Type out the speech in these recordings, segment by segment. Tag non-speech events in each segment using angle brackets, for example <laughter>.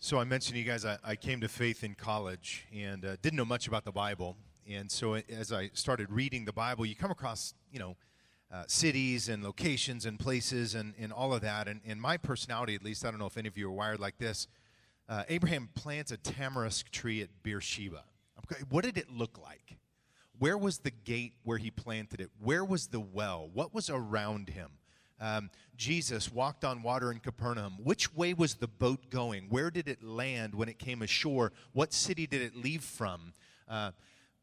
So I mentioned to you guys I, I came to faith in college and uh, didn't know much about the Bible. And so as I started reading the Bible, you come across, you know, uh, cities and locations and places and, and all of that. And, and my personality, at least, I don't know if any of you are wired like this. Uh, Abraham plants a tamarisk tree at Beersheba. What did it look like? Where was the gate where he planted it? Where was the well? What was around him? Um, Jesus walked on water in Capernaum. Which way was the boat going? Where did it land when it came ashore? What city did it leave from? Uh,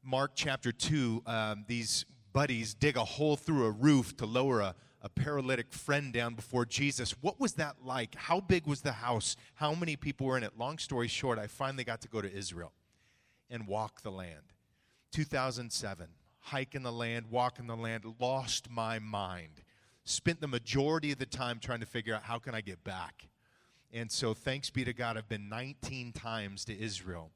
Mark chapter 2, um, these buddies dig a hole through a roof to lower a, a paralytic friend down before Jesus. What was that like? How big was the house? How many people were in it? Long story short, I finally got to go to Israel and walk the land. 2007, hike in the land, walk in the land, lost my mind spent the majority of the time trying to figure out how can I get back. And so thanks be to God, I've been 19 times to Israel,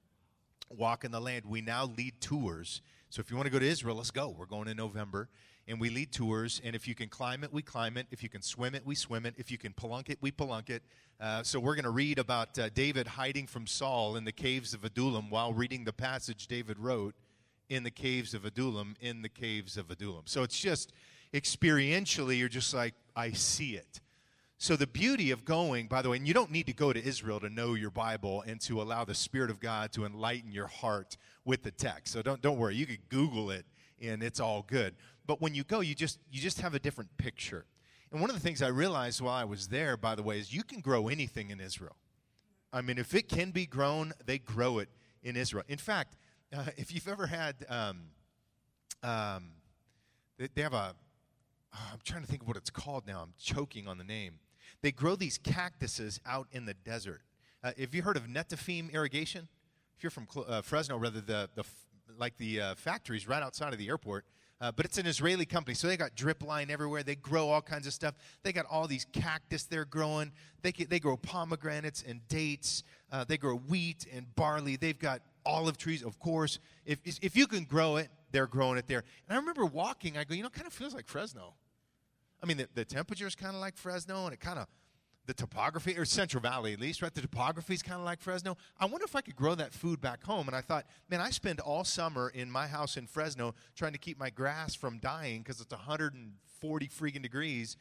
walking the land. We now lead tours. So if you want to go to Israel, let's go. We're going in November. And we lead tours. And if you can climb it, we climb it. If you can swim it, we swim it. If you can pelunk it, we pelunk it. Uh, so we're going to read about uh, David hiding from Saul in the caves of Adullam while reading the passage David wrote in the caves of Adullam, in the caves of Adullam. So it's just experientially, you're just like, I see it. So, the beauty of going, by the way, and you don't need to go to Israel to know your Bible and to allow the Spirit of God to enlighten your heart with the text. So, don't, don't worry, you could Google it and it's all good. But when you go, you just, you just have a different picture. And one of the things I realized while I was there, by the way, is you can grow anything in Israel. I mean, if it can be grown, they grow it in Israel. In fact, uh, <laughs> if you've ever had, um, um, they, they have a, I'm trying to think of what it's called now. I'm choking on the name. They grow these cactuses out in the desert. Uh, have you heard of Netafim irrigation? If you're from uh, Fresno, rather the, the like the uh, factories right outside of the airport, uh, but it's an Israeli company, so they got drip line everywhere. They grow all kinds of stuff. They got all these cactus they're growing. They they grow pomegranates and dates. Uh, they grow wheat and barley. They've got olive trees, of course. If if you can grow it, they're growing it there. And I remember walking, I go, you know, kind of feels like Fresno. I mean, the, the temperature is kind of like Fresno, and it kind of, the topography, or Central Valley at least, right? The topography is kind of like Fresno. I wonder if I could grow that food back home. And I thought, man, I spend all summer in my house in Fresno trying to keep my grass from dying because it's 140 freaking degrees.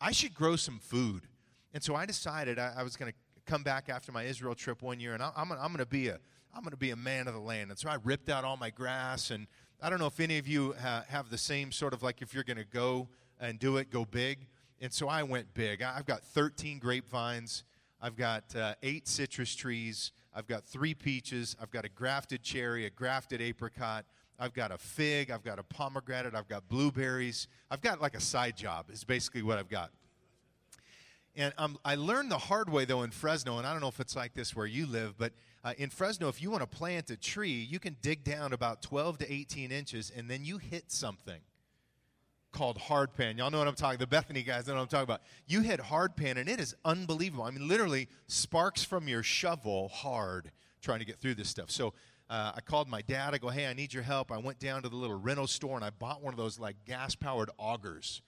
I should grow some food. And so I decided I, I was going to come back after my Israel trip one year, and I, I'm, I'm going to be a I'm going to be a man of the land. And so I ripped out all my grass and I don't know if any of you ha- have the same sort of like if you're going to go and do it, go big. And so I went big. I've got 13 grapevines. I've got uh, eight citrus trees. I've got three peaches. I've got a grafted cherry, a grafted apricot. I've got a fig. I've got a pomegranate. I've got blueberries. I've got like a side job, is basically what I've got. And um, I learned the hard way, though, in Fresno, and I don't know if it's like this where you live, but uh, in Fresno, if you want to plant a tree, you can dig down about 12 to 18 inches, and then you hit something called hardpan. Y'all know what I'm talking. The Bethany guys know what I'm talking about. You hit hardpan, and it is unbelievable. I mean, literally sparks from your shovel hard trying to get through this stuff. So uh, I called my dad. I go, hey, I need your help. I went down to the little rental store and I bought one of those like gas powered augers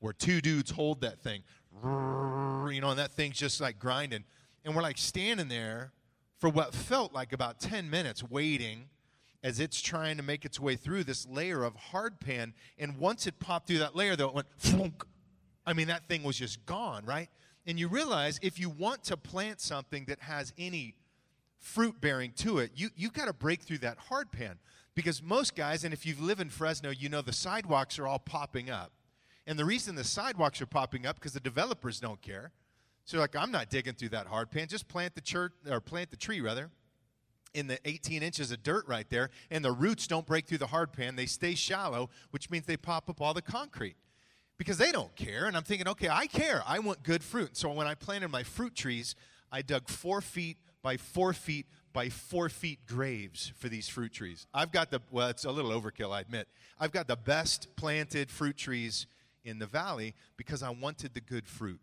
where two dudes hold that thing, <laughs> you know, and that thing's just like grinding. And we're like standing there for what felt like about 10 minutes waiting as it's trying to make its way through this layer of hardpan. And once it popped through that layer, though, it went flunk. I mean, that thing was just gone, right? And you realize if you want to plant something that has any fruit bearing to it, you, you got to break through that hardpan. Because most guys, and if you live in Fresno, you know the sidewalks are all popping up. And the reason the sidewalks are popping up because the developers don't care. So like, I'm not digging through that hard pan. Just plant the church or plant the tree rather in the 18 inches of dirt right there, and the roots don't break through the hard pan. They stay shallow, which means they pop up all the concrete because they don't care. And I'm thinking, okay, I care. I want good fruit. So when I planted my fruit trees, I dug four feet by four feet by four feet graves for these fruit trees. I've got the, well, it's a little overkill, I admit. I've got the best planted fruit trees in the valley because I wanted the good fruit.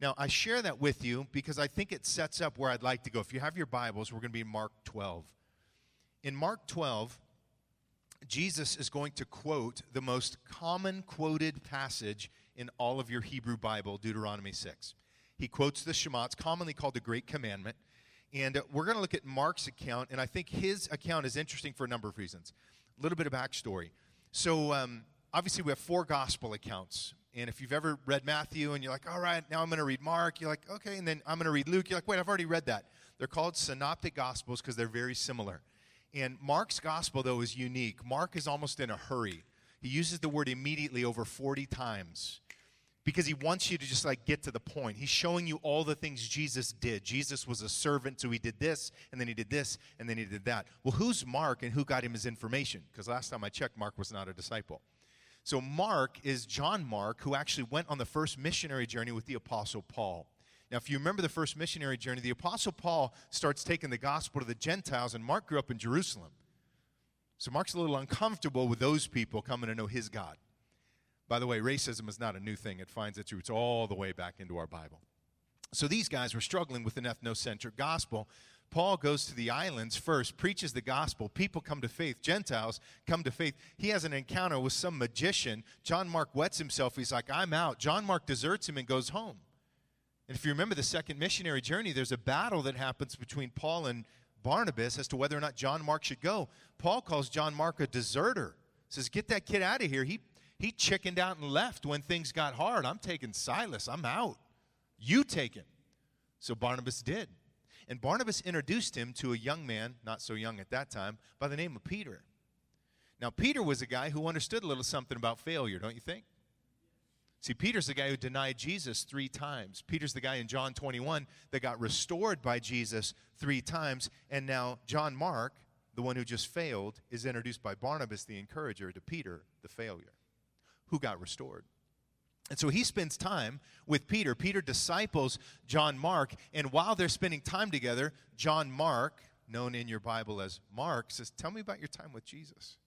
Now, I share that with you because I think it sets up where I'd like to go. If you have your Bibles, we're going to be in Mark 12. In Mark 12, Jesus is going to quote the most common quoted passage in all of your Hebrew Bible, Deuteronomy 6. He quotes the Shema, it's commonly called the Great Commandment. And uh, we're going to look at Mark's account, and I think his account is interesting for a number of reasons. A little bit of backstory. So, um, obviously, we have four gospel accounts. And if you've ever read Matthew and you're like, all right, now I'm going to read Mark, you're like, okay, and then I'm going to read Luke, you're like, wait, I've already read that. They're called synoptic gospels because they're very similar. And Mark's gospel, though, is unique. Mark is almost in a hurry. He uses the word immediately over 40 times because he wants you to just like get to the point. He's showing you all the things Jesus did. Jesus was a servant, so he did this, and then he did this, and then he did that. Well, who's Mark and who got him his information? Because last time I checked, Mark was not a disciple. So, Mark is John Mark, who actually went on the first missionary journey with the Apostle Paul. Now, if you remember the first missionary journey, the Apostle Paul starts taking the gospel to the Gentiles, and Mark grew up in Jerusalem. So, Mark's a little uncomfortable with those people coming to know his God. By the way, racism is not a new thing, it finds its roots all the way back into our Bible. So, these guys were struggling with an ethnocentric gospel. Paul goes to the islands first, preaches the gospel. People come to faith. Gentiles come to faith. He has an encounter with some magician. John Mark wets himself. He's like, I'm out. John Mark deserts him and goes home. And if you remember the second missionary journey, there's a battle that happens between Paul and Barnabas as to whether or not John Mark should go. Paul calls John Mark a deserter. Says, Get that kid out of here. He, he chickened out and left when things got hard. I'm taking Silas. I'm out. You take him. So Barnabas did. And Barnabas introduced him to a young man, not so young at that time, by the name of Peter. Now, Peter was a guy who understood a little something about failure, don't you think? See, Peter's the guy who denied Jesus three times. Peter's the guy in John 21 that got restored by Jesus three times. And now, John Mark, the one who just failed, is introduced by Barnabas, the encourager, to Peter, the failure, who got restored. And so he spends time with Peter. Peter disciples John Mark, and while they're spending time together, John Mark, known in your Bible as Mark, says, Tell me about your time with Jesus.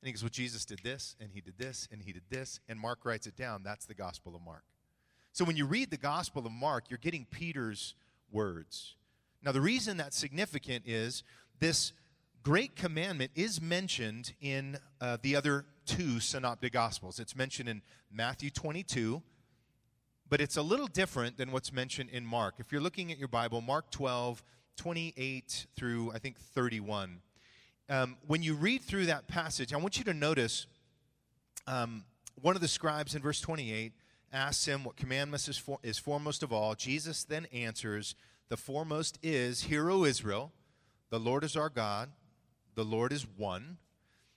And he goes, Well, Jesus did this, and he did this, and he did this. And Mark writes it down. That's the Gospel of Mark. So when you read the Gospel of Mark, you're getting Peter's words. Now, the reason that's significant is this great commandment is mentioned in uh, the other two synoptic gospels. It's mentioned in Matthew 22, but it's a little different than what's mentioned in Mark. If you're looking at your Bible, Mark 12, 28 through I think 31. Um, when you read through that passage, I want you to notice um, one of the scribes in verse 28 asks him what commandment is, for, is foremost of all. Jesus then answers, The foremost is, Hear, O Israel, the Lord is our God, the Lord is one.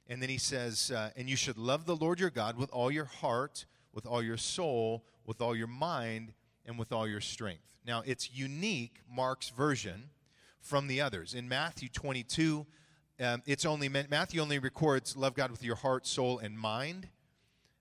And then he says, uh, and you should love the Lord your God with all your heart, with all your soul, with all your mind, and with all your strength. Now, it's unique, Mark's version, from the others. In Matthew 22, um, it's only Matthew only records love God with your heart, soul, and mind.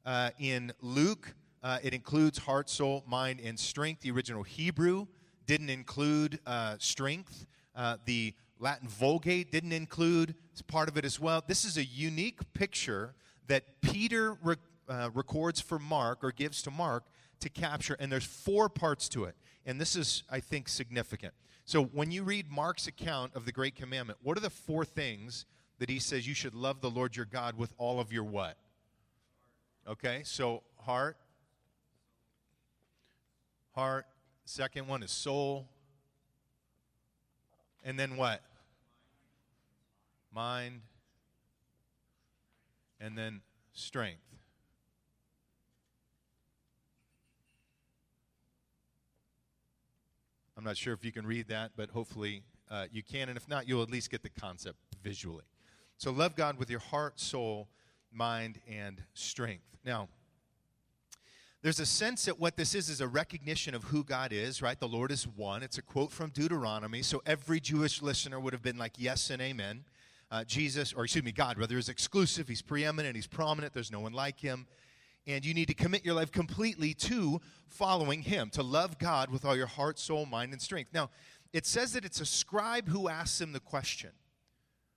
Uh, in Luke, uh, it includes heart, soul, mind, and strength. The original Hebrew didn't include uh, strength. Uh, the Latin Vulgate didn't include part of it as well. This is a unique picture that Peter re- uh, records for Mark or gives to Mark to capture, and there's four parts to it. And this is, I think, significant. So when you read Mark's account of the Great Commandment, what are the four things that he says you should love the Lord your God with all of your what? Okay, so heart, heart. Second one is soul. And then what? Mind, and then strength. I'm not sure if you can read that, but hopefully uh, you can. And if not, you'll at least get the concept visually. So love God with your heart, soul, mind, and strength. Now, there's a sense that what this is is a recognition of who God is, right? The Lord is one. It's a quote from Deuteronomy. So every Jewish listener would have been like, yes and amen uh, Jesus, or excuse me, God, rather, is exclusive. He's preeminent. He's prominent. There's no one like him. And you need to commit your life completely to following him, to love God with all your heart, soul, mind, and strength. Now, it says that it's a scribe who asks him the question.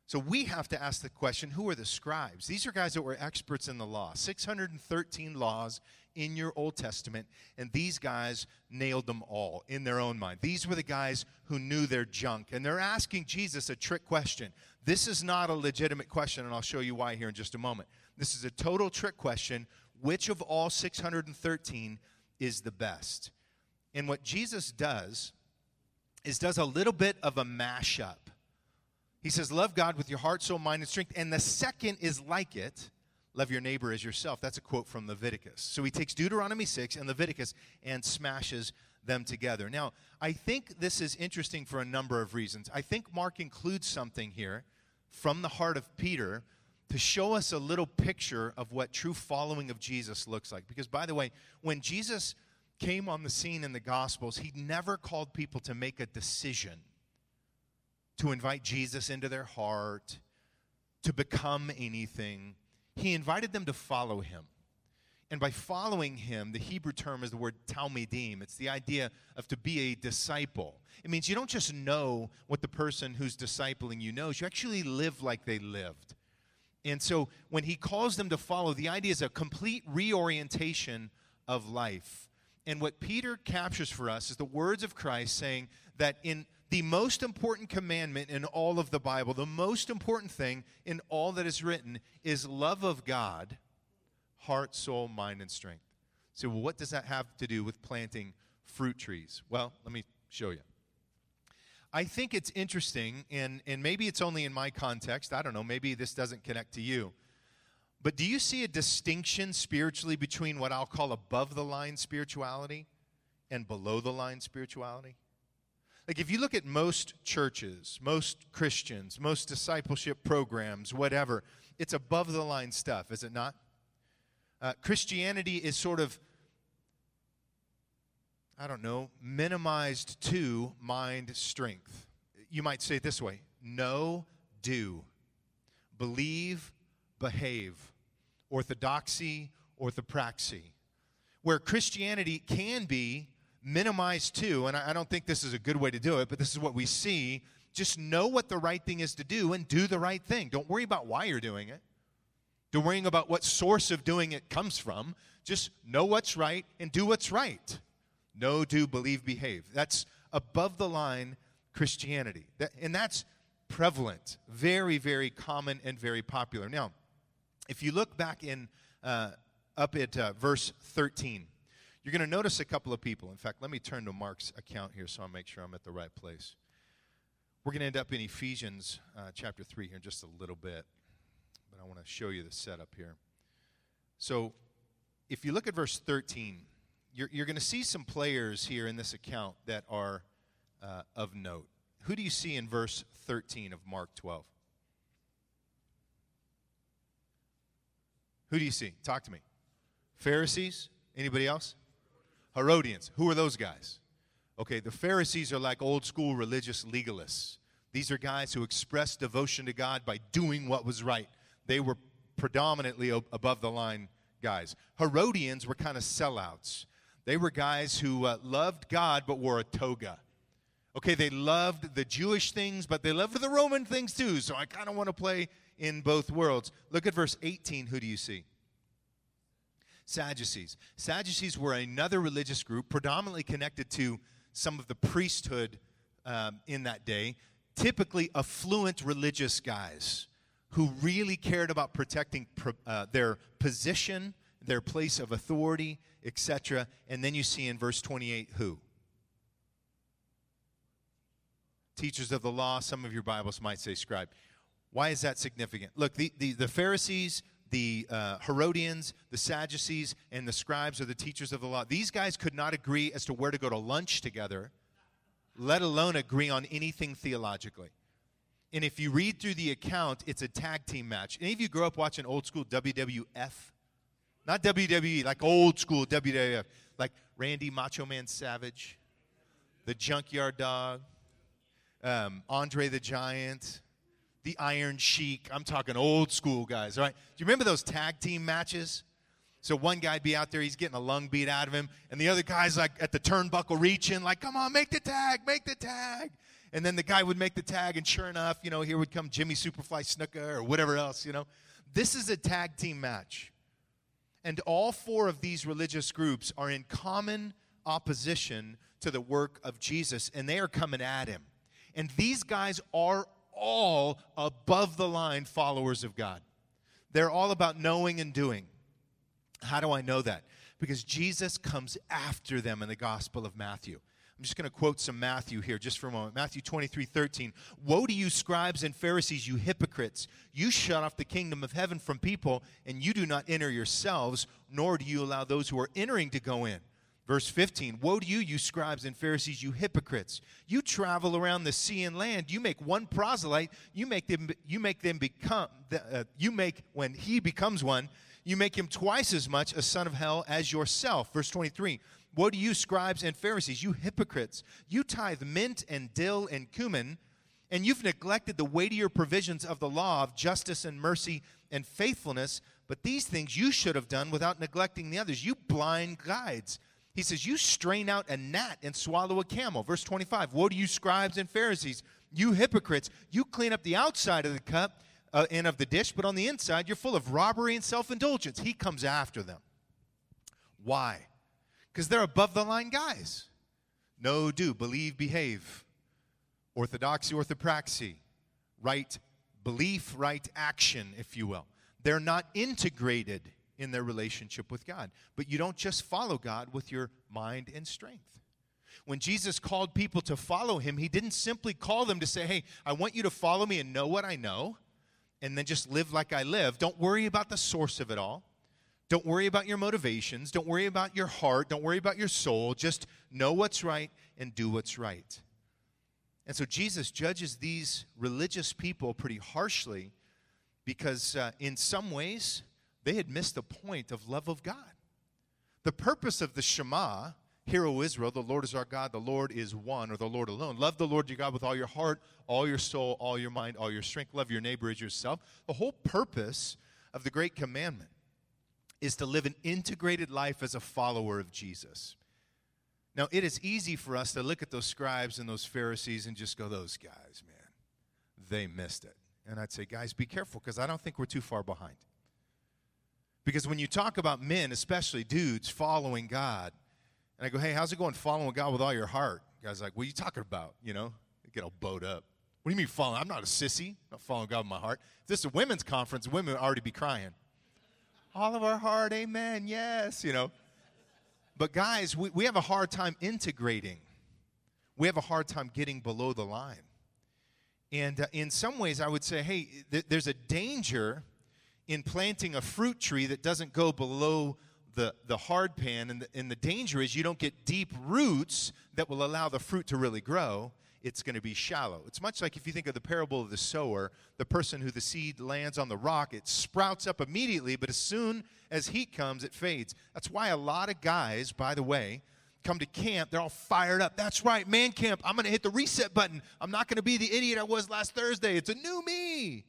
So we have to ask the question who are the scribes? These are guys that were experts in the law. 613 laws in your Old Testament, and these guys nailed them all in their own mind. These were the guys who knew their junk, and they're asking Jesus a trick question. This is not a legitimate question, and I'll show you why here in just a moment. This is a total trick question. Which of all 613 is the best? And what Jesus does is does a little bit of a mashup. He says, Love God with your heart, soul, mind, and strength. And the second is like it love your neighbor as yourself. That's a quote from Leviticus. So he takes Deuteronomy 6 and Leviticus and smashes them together. Now, I think this is interesting for a number of reasons. I think Mark includes something here from the heart of Peter to show us a little picture of what true following of Jesus looks like. Because, by the way, when Jesus came on the scene in the Gospels, he never called people to make a decision to invite Jesus into their heart, to become anything. He invited them to follow him. And by following him, the Hebrew term is the word talmidim. It's the idea of to be a disciple. It means you don't just know what the person who's discipling you knows, you actually live like they lived. And so when he calls them to follow, the idea is a complete reorientation of life. And what Peter captures for us is the words of Christ saying that in the most important commandment in all of the Bible, the most important thing in all that is written is love of God, heart, soul, mind, and strength. So, what does that have to do with planting fruit trees? Well, let me show you. I think it's interesting, and, and maybe it's only in my context. I don't know. Maybe this doesn't connect to you. But do you see a distinction spiritually between what I'll call above the line spirituality and below the line spirituality? Like, if you look at most churches, most Christians, most discipleship programs, whatever, it's above the line stuff, is it not? Uh, Christianity is sort of, I don't know, minimized to mind strength. You might say it this way know, do, believe, behave, orthodoxy, orthopraxy. Where Christianity can be minimize too, and I don't think this is a good way to do it, but this is what we see. Just know what the right thing is to do and do the right thing. Don't worry about why you're doing it. Don't worry about what source of doing it comes from. Just know what's right and do what's right. Know, do, believe, behave. That's above the line Christianity. And that's prevalent, very, very common, and very popular. Now, if you look back in uh, up at uh, verse 13, you're going to notice a couple of people. In fact, let me turn to Mark's account here so I'll make sure I'm at the right place. We're going to end up in Ephesians uh, chapter 3 here in just a little bit, but I want to show you the setup here. So, if you look at verse 13, you're, you're going to see some players here in this account that are uh, of note. Who do you see in verse 13 of Mark 12? Who do you see? Talk to me. Pharisees? Anybody else? Herodians. Who are those guys? Okay, the Pharisees are like old school religious legalists. These are guys who expressed devotion to God by doing what was right. They were predominantly above the line guys. Herodians were kind of sellouts. They were guys who uh, loved God but wore a toga. Okay, they loved the Jewish things, but they loved the Roman things too. So I kind of want to play in both worlds. Look at verse 18. Who do you see? Sadducees. Sadducees were another religious group, predominantly connected to some of the priesthood um, in that day, typically affluent religious guys who really cared about protecting uh, their position, their place of authority, etc. And then you see in verse 28 who? Teachers of the law, some of your Bibles might say scribe. Why is that significant? Look, the, the, the Pharisees the uh, Herodians, the Sadducees, and the scribes or the teachers of the law. These guys could not agree as to where to go to lunch together, let alone agree on anything theologically. And if you read through the account, it's a tag team match. Any of you grew up watching old school WWF? Not WWE, like old school WWF, like Randy Macho Man Savage, the Junkyard Dog, um, Andre the Giant, the Iron Sheik. I'm talking old school guys, all right? Do you remember those tag team matches? So one guy'd be out there, he's getting a lung beat out of him, and the other guy's like at the turnbuckle reaching, like, come on, make the tag, make the tag. And then the guy would make the tag, and sure enough, you know, here would come Jimmy Superfly Snuka or whatever else, you know. This is a tag team match. And all four of these religious groups are in common opposition to the work of Jesus, and they are coming at him. And these guys are all above the line followers of God. They're all about knowing and doing. How do I know that? Because Jesus comes after them in the Gospel of Matthew. I'm just going to quote some Matthew here just for a moment. Matthew 23 13. Woe to you, scribes and Pharisees, you hypocrites! You shut off the kingdom of heaven from people, and you do not enter yourselves, nor do you allow those who are entering to go in. Verse 15 Woe to you, you scribes and Pharisees, you hypocrites! You travel around the sea and land. You make one proselyte, you make them, you make them become, uh, you make, when he becomes one, you make him twice as much a son of hell as yourself. Verse 23 Woe to you, scribes and Pharisees, you hypocrites! You tithe mint and dill and cumin, and you've neglected the weightier provisions of the law of justice and mercy and faithfulness. But these things you should have done without neglecting the others. You blind guides. He says, You strain out a gnat and swallow a camel. Verse 25 Woe to you, scribes and Pharisees, you hypocrites! You clean up the outside of the cup uh, and of the dish, but on the inside you're full of robbery and self indulgence. He comes after them. Why? because they're above the line guys. Know, do, believe, behave. Orthodoxy, orthopraxy. Right belief, right action, if you will. They're not integrated in their relationship with God. But you don't just follow God with your mind and strength. When Jesus called people to follow him, he didn't simply call them to say, Hey, I want you to follow me and know what I know, and then just live like I live. Don't worry about the source of it all. Don't worry about your motivations. Don't worry about your heart. Don't worry about your soul. Just know what's right and do what's right. And so Jesus judges these religious people pretty harshly because, uh, in some ways, they had missed the point of love of God. The purpose of the Shema, Hear, O Israel, the Lord is our God, the Lord is one, or the Lord alone. Love the Lord your God with all your heart, all your soul, all your mind, all your strength. Love your neighbor as yourself. The whole purpose of the great commandment is to live an integrated life as a follower of Jesus. Now, it is easy for us to look at those scribes and those Pharisees and just go, those guys, man, they missed it. And I'd say, guys, be careful because I don't think we're too far behind. Because when you talk about men, especially dudes, following God, and I go, hey, how's it going following God with all your heart? Guys like, what are you talking about? You know, they get all bowed up. What do you mean following? I'm not a sissy. I'm not following God with my heart. If this is a women's conference, women would already be crying all of our heart, amen, yes, you know. But guys, we, we have a hard time integrating. We have a hard time getting below the line. And uh, in some ways, I would say, hey, th- there's a danger in planting a fruit tree that doesn't go below the, the hard pan. And the, and the danger is you don't get deep roots that will allow the fruit to really grow it's going to be shallow. It's much like if you think of the parable of the sower, the person who the seed lands on the rock, it sprouts up immediately, but as soon as heat comes, it fades. That's why a lot of guys, by the way, come to camp, they're all fired up. That's right, man camp. I'm going to hit the reset button. I'm not going to be the idiot I was last Thursday. It's a new me.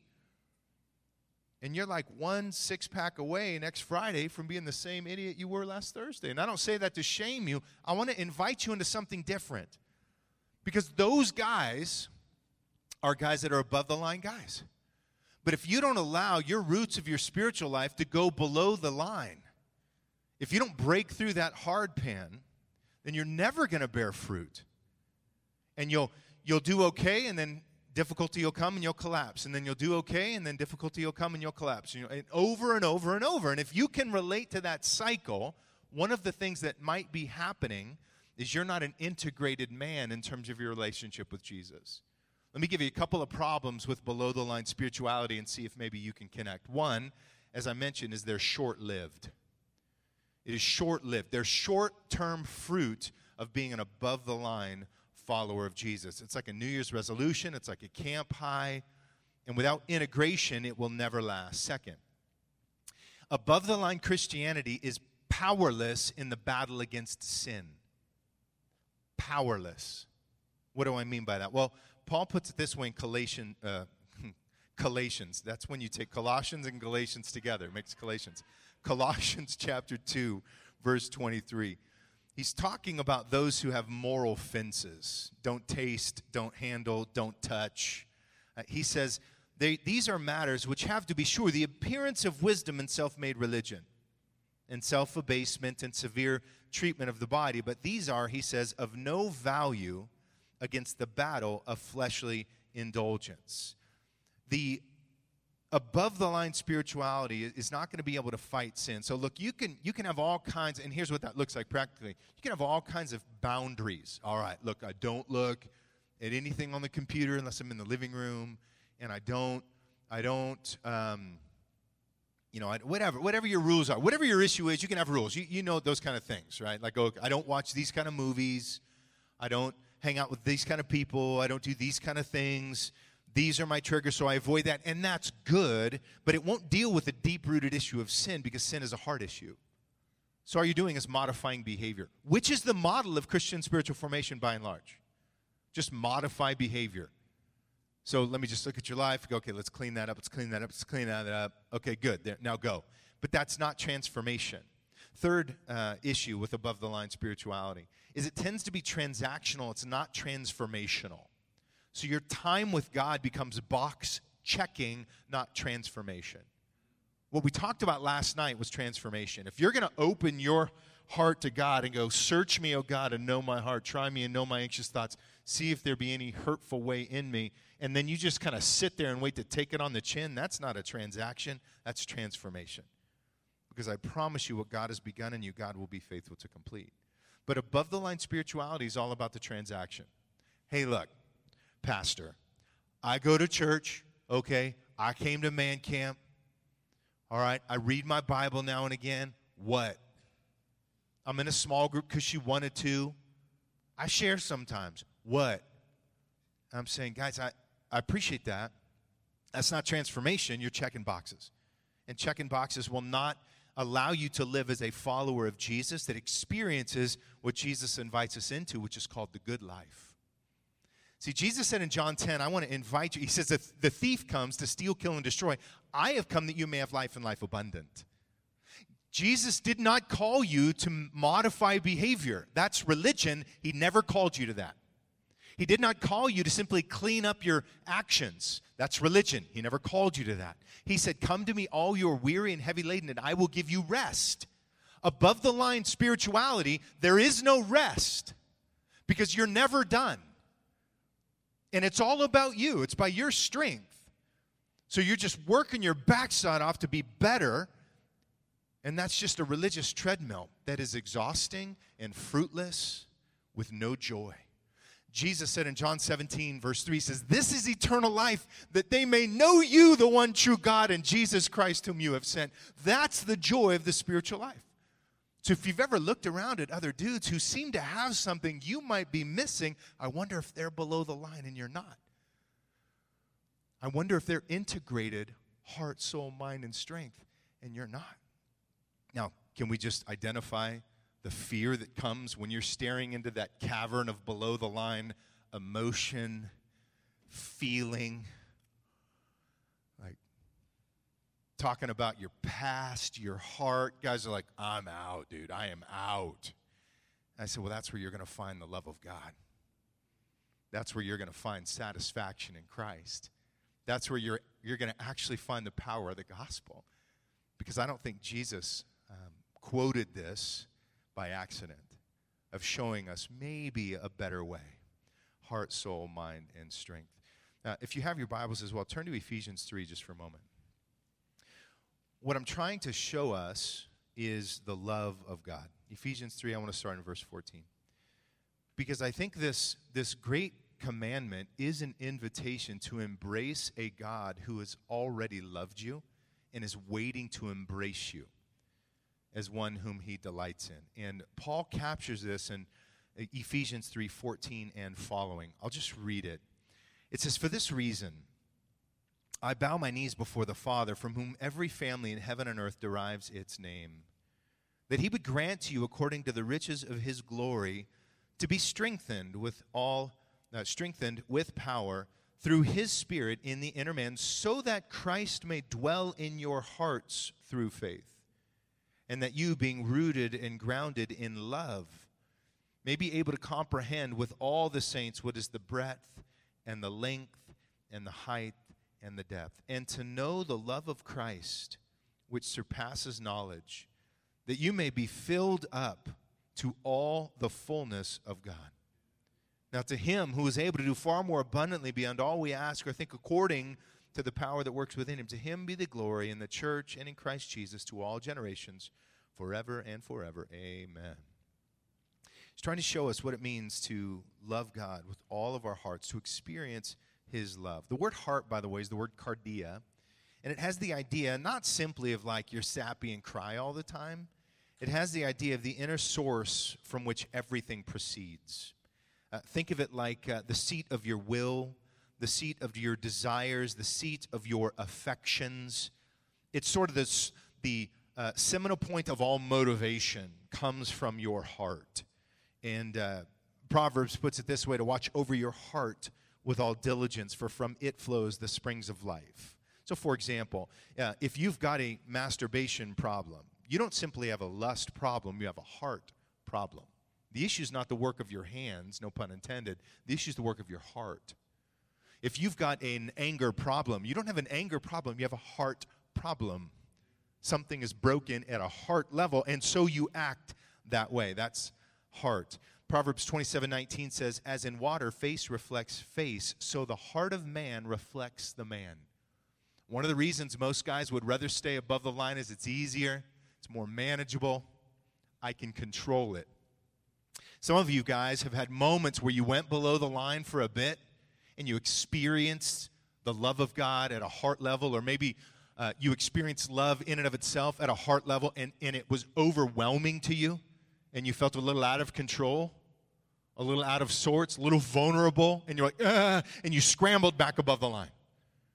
And you're like one six pack away next Friday from being the same idiot you were last Thursday. And I don't say that to shame you. I want to invite you into something different. Because those guys are guys that are above the line guys. But if you don't allow your roots of your spiritual life to go below the line, if you don't break through that hard pan, then you're never going to bear fruit. And you'll you'll do okay and then difficulty will come and you'll collapse and then you'll do okay and then difficulty will come and you'll collapse you know, and over and over and over and if you can relate to that cycle one of the things that might be happening is you're not an integrated man in terms of your relationship with Jesus. Let me give you a couple of problems with below the line spirituality and see if maybe you can connect. One, as I mentioned, is they're short lived. It is short lived. They're short term fruit of being an above the line follower of Jesus. It's like a New Year's resolution, it's like a camp high, and without integration, it will never last. Second, above the line Christianity is powerless in the battle against sin powerless. What do I mean by that? Well, Paul puts it this way in <laughs> Galatians. Uh. That's when you take Colossians and Galatians together. It makes Galatians. Colossians <laughs> chapter 2, verse 23. He's talking about those who have moral fences. Don't taste, don't handle, don't touch. Uh, he says, they, These are matters which have to be sure the appearance of wisdom and self made religion, and self abasement and severe treatment of the body, but these are, he says, of no value against the battle of fleshly indulgence. The above the line spirituality is not going to be able to fight sin. So look, you can you can have all kinds and here's what that looks like practically. You can have all kinds of boundaries. All right, look, I don't look at anything on the computer unless I'm in the living room and I don't I don't um, you know, whatever, whatever your rules are, whatever your issue is, you can have rules. You, you know those kind of things, right? Like, oh, I don't watch these kind of movies. I don't hang out with these kind of people. I don't do these kind of things. These are my triggers, so I avoid that. And that's good, but it won't deal with the deep rooted issue of sin because sin is a heart issue. So, all you're doing is modifying behavior, which is the model of Christian spiritual formation by and large. Just modify behavior. So let me just look at your life. Go, okay, let's clean that up. Let's clean that up. Let's clean that up. Okay, good. There, now go. But that's not transformation. Third uh, issue with above the line spirituality is it tends to be transactional, it's not transformational. So your time with God becomes box checking, not transformation. What we talked about last night was transformation. If you're going to open your heart to God and go, Search me, O God, and know my heart. Try me and know my anxious thoughts. See if there be any hurtful way in me. And then you just kind of sit there and wait to take it on the chin. That's not a transaction, that's transformation. Because I promise you, what God has begun in you, God will be faithful to complete. But above the line spirituality is all about the transaction. Hey, look, Pastor, I go to church, okay? I came to man camp. All right, I read my Bible now and again. What? I'm in a small group because she wanted to. I share sometimes. What? I'm saying, guys, I, I appreciate that. That's not transformation. You're checking boxes. And checking boxes will not allow you to live as a follower of Jesus that experiences what Jesus invites us into, which is called the good life. See, Jesus said in John 10, I want to invite you. He says the thief comes to steal, kill, and destroy. I have come that you may have life and life abundant. Jesus did not call you to modify behavior. That's religion. He never called you to that. He did not call you to simply clean up your actions. That's religion. He never called you to that. He said, Come to me, all you are weary and heavy laden, and I will give you rest. Above the line spirituality, there is no rest because you're never done. And it's all about you, it's by your strength. So you're just working your backside off to be better and that's just a religious treadmill that is exhausting and fruitless with no joy. Jesus said in John 17, verse 3 says, This is eternal life, that they may know you, the one true God, and Jesus Christ, whom you have sent. That's the joy of the spiritual life. So if you've ever looked around at other dudes who seem to have something you might be missing, I wonder if they're below the line and you're not. I wonder if they're integrated heart, soul, mind, and strength, and you're not. Now, can we just identify the fear that comes when you're staring into that cavern of below the line emotion, feeling? Like talking about your past, your heart. Guys are like, I'm out, dude. I am out. And I said, Well, that's where you're going to find the love of God. That's where you're going to find satisfaction in Christ. That's where you're, you're going to actually find the power of the gospel. Because I don't think Jesus um, quoted this by accident of showing us maybe a better way heart, soul, mind, and strength. Now, if you have your Bibles as well, turn to Ephesians 3 just for a moment. What I'm trying to show us is the love of God. Ephesians 3, I want to start in verse 14. Because I think this, this great commandment is an invitation to embrace a God who has already loved you and is waiting to embrace you as one whom he delights in. And Paul captures this in uh, Ephesians 3:14 and following. I'll just read it. It says, "For this reason I bow my knees before the Father, from whom every family in heaven and earth derives its name, that he would grant to you according to the riches of his glory to be strengthened with all uh, strengthened with power through his spirit in the inner man so that Christ may dwell in your hearts through faith and that you, being rooted and grounded in love, may be able to comprehend with all the saints what is the breadth and the length and the height and the depth, and to know the love of Christ, which surpasses knowledge, that you may be filled up to all the fullness of God. Now, to him who is able to do far more abundantly beyond all we ask or think, according to the power that works within him. To him be the glory in the church and in Christ Jesus to all generations, forever and forever. Amen. He's trying to show us what it means to love God with all of our hearts, to experience his love. The word heart, by the way, is the word cardia, and it has the idea not simply of like you're sappy and cry all the time, it has the idea of the inner source from which everything proceeds. Uh, think of it like uh, the seat of your will, the seat of your desires, the seat of your affections. It's sort of this, the uh, seminal point of all motivation comes from your heart. And uh, Proverbs puts it this way to watch over your heart with all diligence, for from it flows the springs of life. So, for example, uh, if you've got a masturbation problem, you don't simply have a lust problem, you have a heart problem. The issue is not the work of your hands, no pun intended. The issue is the work of your heart. If you've got an anger problem, you don't have an anger problem, you have a heart problem. Something is broken at a heart level, and so you act that way. That's heart. Proverbs 27 19 says, As in water, face reflects face, so the heart of man reflects the man. One of the reasons most guys would rather stay above the line is it's easier, it's more manageable, I can control it. Some of you guys have had moments where you went below the line for a bit and you experienced the love of God at a heart level, or maybe uh, you experienced love in and of itself at a heart level and, and it was overwhelming to you and you felt a little out of control, a little out of sorts, a little vulnerable, and you're like, ah, and you scrambled back above the line.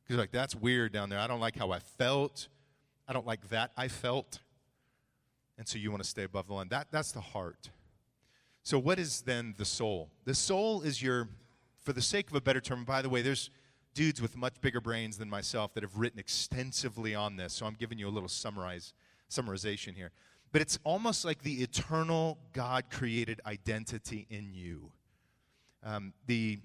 Because you're like, that's weird down there. I don't like how I felt. I don't like that I felt. And so you want to stay above the line. That, that's the heart. So, what is then the soul? The soul is your, for the sake of a better term, by the way, there's dudes with much bigger brains than myself that have written extensively on this, so I'm giving you a little summarize, summarization here. But it's almost like the eternal God created identity in you. Um, the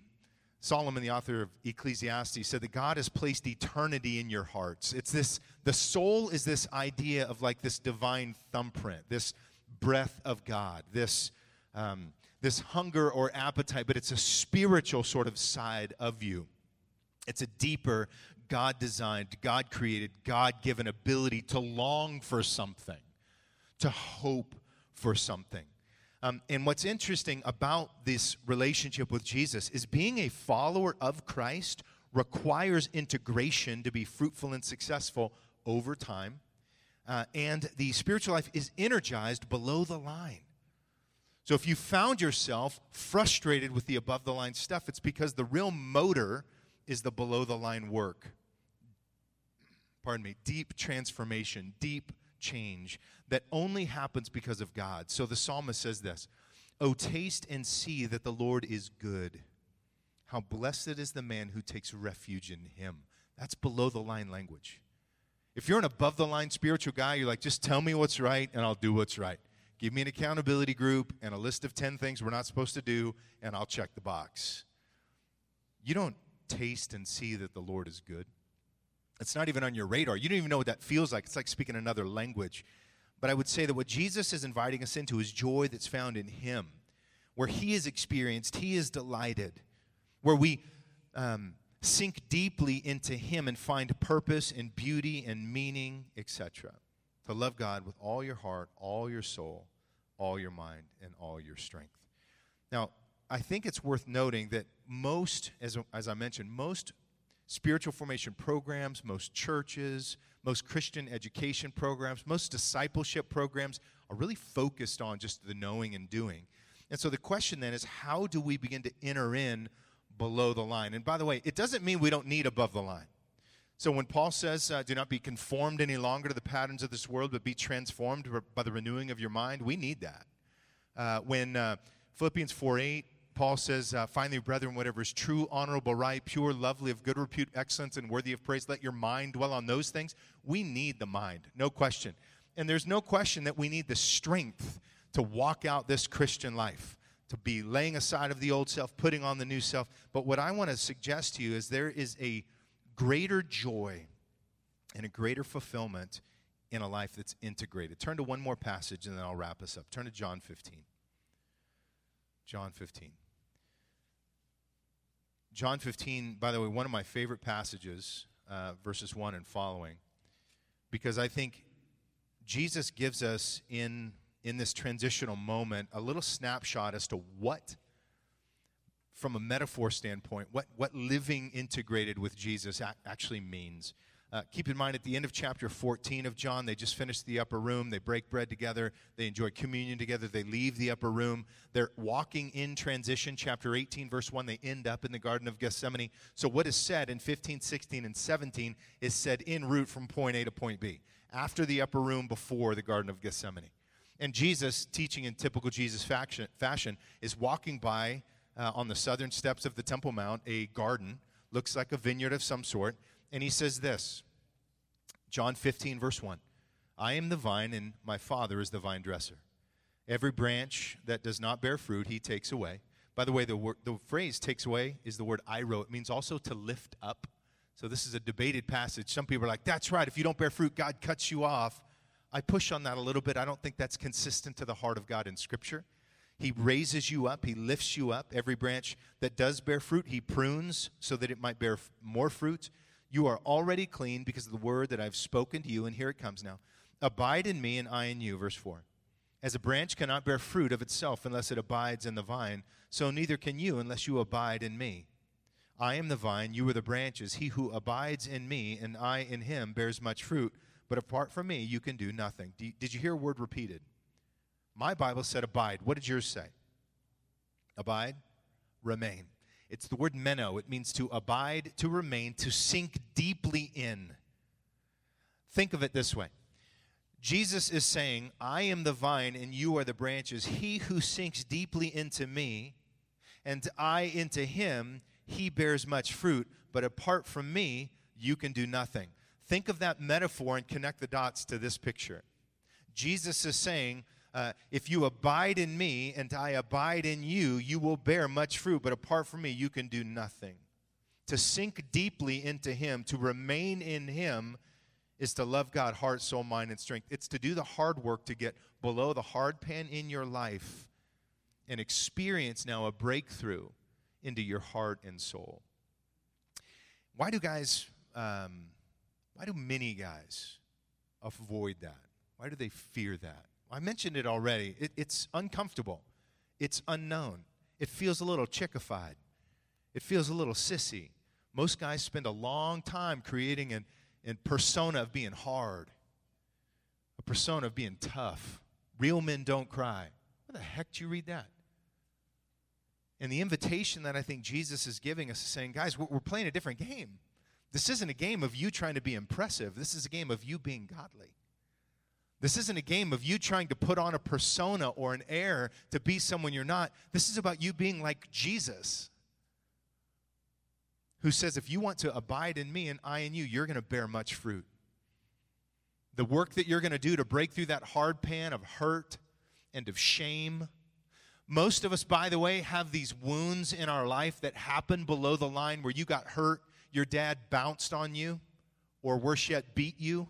Solomon, the author of Ecclesiastes, said that God has placed eternity in your hearts. It's this, the soul is this idea of like this divine thumbprint, this breath of God, this um, this hunger or appetite, but it's a spiritual sort of side of you. It's a deeper, God designed, God created, God given ability to long for something, to hope for something. Um, and what's interesting about this relationship with Jesus is being a follower of Christ requires integration to be fruitful and successful over time. Uh, and the spiritual life is energized below the line. So if you found yourself frustrated with the above the line stuff, it's because the real motor is the below the line work. Pardon me, deep transformation, deep change that only happens because of God. So the psalmist says this Oh, taste and see that the Lord is good. How blessed is the man who takes refuge in him. That's below the line language. If you're an above the line spiritual guy, you're like, just tell me what's right and I'll do what's right. Give me an accountability group and a list of 10 things we're not supposed to do, and I'll check the box. You don't taste and see that the Lord is good. It's not even on your radar. You don't even know what that feels like. It's like speaking another language. But I would say that what Jesus is inviting us into is joy that's found in Him, where He is experienced, He is delighted, where we um, sink deeply into Him and find purpose and beauty and meaning, etc. To love God with all your heart, all your soul, all your mind and all your strength. Now, I think it's worth noting that most, as, as I mentioned, most spiritual formation programs, most churches, most Christian education programs, most discipleship programs are really focused on just the knowing and doing. And so the question then is how do we begin to enter in below the line? And by the way, it doesn't mean we don't need above the line. So when Paul says, uh, do not be conformed any longer to the patterns of this world, but be transformed by the renewing of your mind, we need that. Uh, when uh, Philippians 4 8, Paul says, uh, finally, brethren, whatever is true, honorable, right, pure, lovely, of good repute, excellent, and worthy of praise, let your mind dwell on those things. We need the mind, no question. And there's no question that we need the strength to walk out this Christian life, to be laying aside of the old self, putting on the new self. But what I want to suggest to you is there is a greater joy and a greater fulfillment in a life that's integrated. Turn to one more passage and then I'll wrap us up. Turn to John 15. John 15. John 15, by the way, one of my favorite passages uh, verses 1 and following, because I think Jesus gives us in, in this transitional moment a little snapshot as to what, from a metaphor standpoint, what, what living integrated with Jesus a- actually means. Uh, keep in mind, at the end of chapter 14 of John, they just finished the upper room. They break bread together. They enjoy communion together. They leave the upper room. They're walking in transition. Chapter 18, verse 1, they end up in the Garden of Gethsemane. So, what is said in 15, 16, and 17 is said en route from point A to point B, after the upper room, before the Garden of Gethsemane. And Jesus, teaching in typical Jesus fashion, is walking by uh, on the southern steps of the Temple Mount, a garden, looks like a vineyard of some sort and he says this John 15, verse 1 I am the vine, and my Father is the vine dresser. Every branch that does not bear fruit, he takes away. By the way, the, word, the phrase takes away is the word airo. It means also to lift up. So this is a debated passage. Some people are like, that's right. If you don't bear fruit, God cuts you off. I push on that a little bit. I don't think that's consistent to the heart of God in Scripture. He raises you up, He lifts you up. Every branch that does bear fruit, He prunes so that it might bear more fruit. You are already clean because of the word that I've spoken to you. And here it comes now. Abide in me, and I in you. Verse 4. As a branch cannot bear fruit of itself unless it abides in the vine, so neither can you unless you abide in me. I am the vine, you are the branches. He who abides in me, and I in him, bears much fruit. But apart from me, you can do nothing. Did you hear a word repeated? My Bible said abide. What did yours say? Abide, remain. It's the word meno. It means to abide, to remain, to sink deeply in. Think of it this way Jesus is saying, I am the vine and you are the branches. He who sinks deeply into me and I into him, he bears much fruit. But apart from me, you can do nothing. Think of that metaphor and connect the dots to this picture. Jesus is saying, uh, if you abide in me and I abide in you, you will bear much fruit, but apart from me, you can do nothing. To sink deeply into Him, to remain in Him, is to love God, heart, soul, mind, and strength. It's to do the hard work to get below the hard pan in your life and experience now a breakthrough into your heart and soul. Why do guys, um, why do many guys avoid that? Why do they fear that? I mentioned it already. It, it's uncomfortable, it's unknown, it feels a little chickified, it feels a little sissy. Most guys spend a long time creating an, an persona of being hard, a persona of being tough. Real men don't cry. Where the heck do you read that? And the invitation that I think Jesus is giving us is saying, guys, we're, we're playing a different game. This isn't a game of you trying to be impressive. This is a game of you being godly. This isn't a game of you trying to put on a persona or an air to be someone you're not. This is about you being like Jesus, who says, If you want to abide in me and I in you, you're going to bear much fruit. The work that you're going to do to break through that hard pan of hurt and of shame. Most of us, by the way, have these wounds in our life that happen below the line where you got hurt, your dad bounced on you, or worse yet, beat you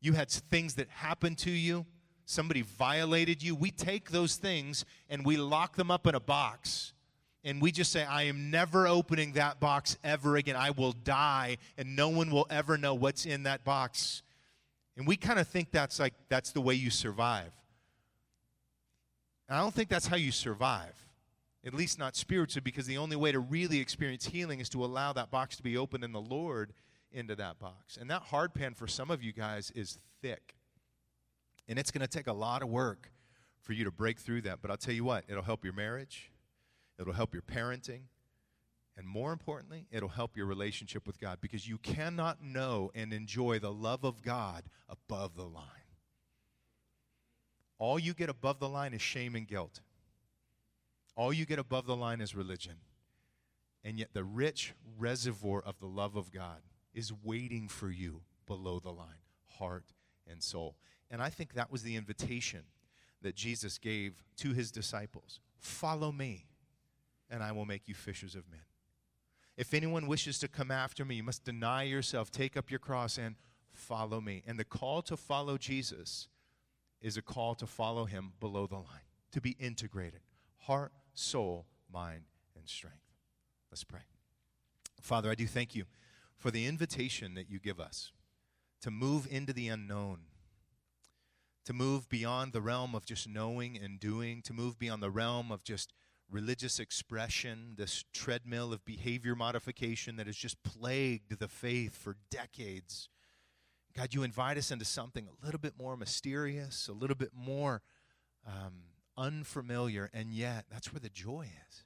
you had things that happened to you, somebody violated you. We take those things and we lock them up in a box. And we just say, I am never opening that box ever again. I will die, and no one will ever know what's in that box. And we kind of think that's like that's the way you survive. And I don't think that's how you survive. At least not spiritually, because the only way to really experience healing is to allow that box to be open in the Lord into that box. And that hard pan for some of you guys is thick. And it's going to take a lot of work for you to break through that. But I'll tell you what, it'll help your marriage, it'll help your parenting, and more importantly, it'll help your relationship with God because you cannot know and enjoy the love of God above the line. All you get above the line is shame and guilt. All you get above the line is religion. And yet, the rich reservoir of the love of God is waiting for you below the line, heart and soul. And I think that was the invitation that Jesus gave to his disciples Follow me, and I will make you fishers of men. If anyone wishes to come after me, you must deny yourself, take up your cross, and follow me. And the call to follow Jesus is a call to follow him below the line, to be integrated heart, soul, mind, and strength. Let's pray. Father, I do thank you for the invitation that you give us to move into the unknown, to move beyond the realm of just knowing and doing, to move beyond the realm of just religious expression, this treadmill of behavior modification that has just plagued the faith for decades. God, you invite us into something a little bit more mysterious, a little bit more um, unfamiliar, and yet that's where the joy is.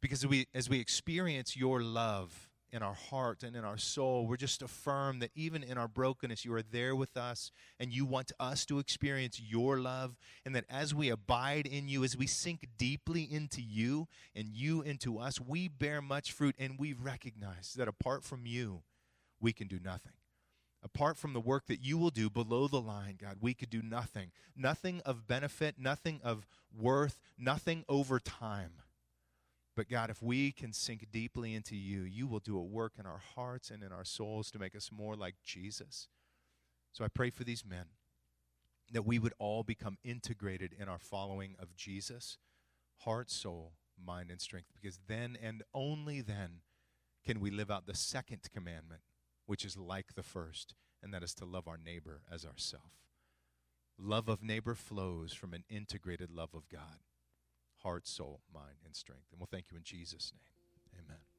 Because we, as we experience your love in our heart and in our soul, we're just affirmed that even in our brokenness, you are there with us and you want us to experience your love. And that as we abide in you, as we sink deeply into you and you into us, we bear much fruit and we recognize that apart from you, we can do nothing. Apart from the work that you will do below the line, God, we could do nothing. Nothing of benefit, nothing of worth, nothing over time. But God, if we can sink deeply into you, you will do a work in our hearts and in our souls to make us more like Jesus. So I pray for these men that we would all become integrated in our following of Jesus, heart, soul, mind, and strength, because then and only then can we live out the second commandment which is like the first, and that is to love our neighbor as ourself. Love of neighbor flows from an integrated love of God, heart, soul, mind, and strength. And we'll thank you in Jesus' name. Amen.